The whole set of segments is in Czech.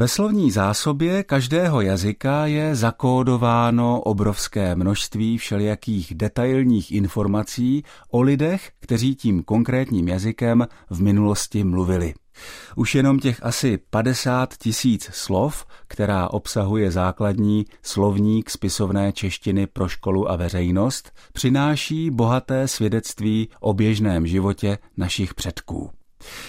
Ve slovní zásobě každého jazyka je zakódováno obrovské množství všelijakých detailních informací o lidech, kteří tím konkrétním jazykem v minulosti mluvili. Už jenom těch asi 50 tisíc slov, která obsahuje základní slovník spisovné češtiny pro školu a veřejnost, přináší bohaté svědectví o běžném životě našich předků.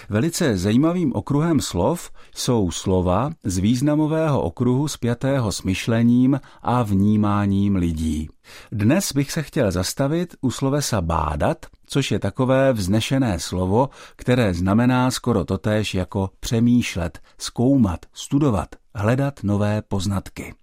Velice zajímavým okruhem slov jsou slova z významového okruhu spjatého s myšlením a vnímáním lidí. Dnes bych se chtěl zastavit u slovesa bádat, což je takové vznešené slovo, které znamená skoro totéž jako přemýšlet, zkoumat, studovat, hledat nové poznatky.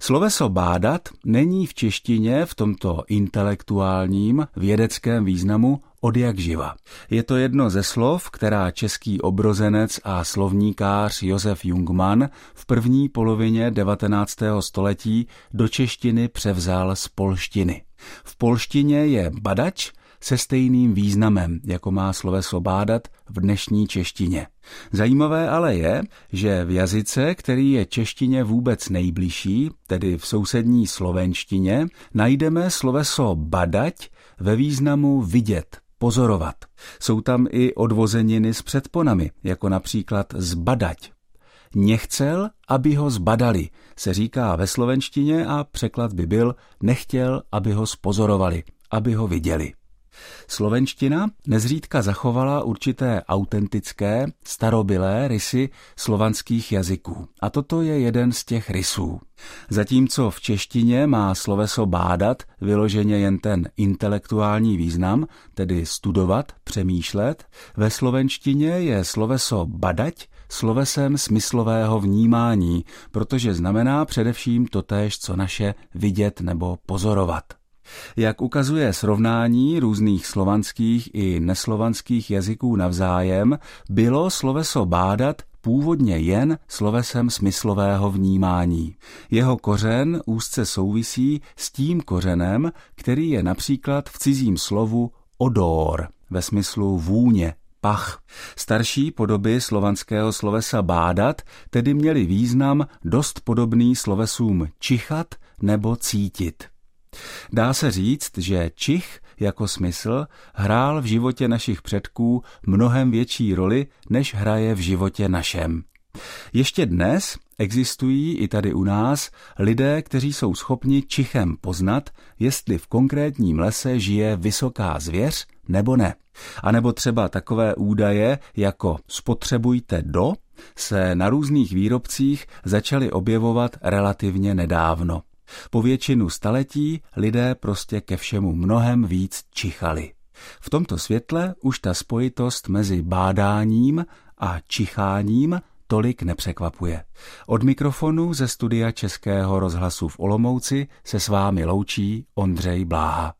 Sloveso bádat není v češtině v tomto intelektuálním vědeckém významu od jak živa. Je to jedno ze slov, která český obrozenec a slovníkář Josef Jungmann v první polovině 19. století do češtiny převzal z polštiny. V polštině je badač se stejným významem, jako má sloveso bádat v dnešní češtině. Zajímavé ale je, že v jazyce, který je češtině vůbec nejbližší, tedy v sousední slovenštině, najdeme sloveso badať ve významu vidět, pozorovat. Jsou tam i odvozeniny s předponami, jako například zbadať. Nechcel, aby ho zbadali, se říká ve slovenštině a překlad by byl nechtěl, aby ho spozorovali, aby ho viděli. Slovenština nezřídka zachovala určité autentické, starobylé rysy slovanských jazyků. A toto je jeden z těch rysů. Zatímco v češtině má sloveso bádat vyloženě jen ten intelektuální význam, tedy studovat, přemýšlet, ve slovenštině je sloveso badať slovesem smyslového vnímání, protože znamená především totéž, co naše vidět nebo pozorovat. Jak ukazuje srovnání různých slovanských i neslovanských jazyků navzájem, bylo sloveso bádat původně jen slovesem smyslového vnímání. Jeho kořen úzce souvisí s tím kořenem, který je například v cizím slovu odor, ve smyslu vůně, pach. Starší podoby slovanského slovesa bádat tedy měly význam dost podobný slovesům čichat nebo cítit. Dá se říct, že čich jako smysl hrál v životě našich předků mnohem větší roli, než hraje v životě našem. Ještě dnes existují i tady u nás lidé, kteří jsou schopni čichem poznat, jestli v konkrétním lese žije vysoká zvěř nebo ne. A nebo třeba takové údaje jako spotřebujte do se na různých výrobcích začaly objevovat relativně nedávno. Po většinu staletí lidé prostě ke všemu mnohem víc čichali. V tomto světle už ta spojitost mezi bádáním a čicháním tolik nepřekvapuje. Od mikrofonu ze studia Českého rozhlasu v Olomouci se s vámi loučí Ondřej Bláha.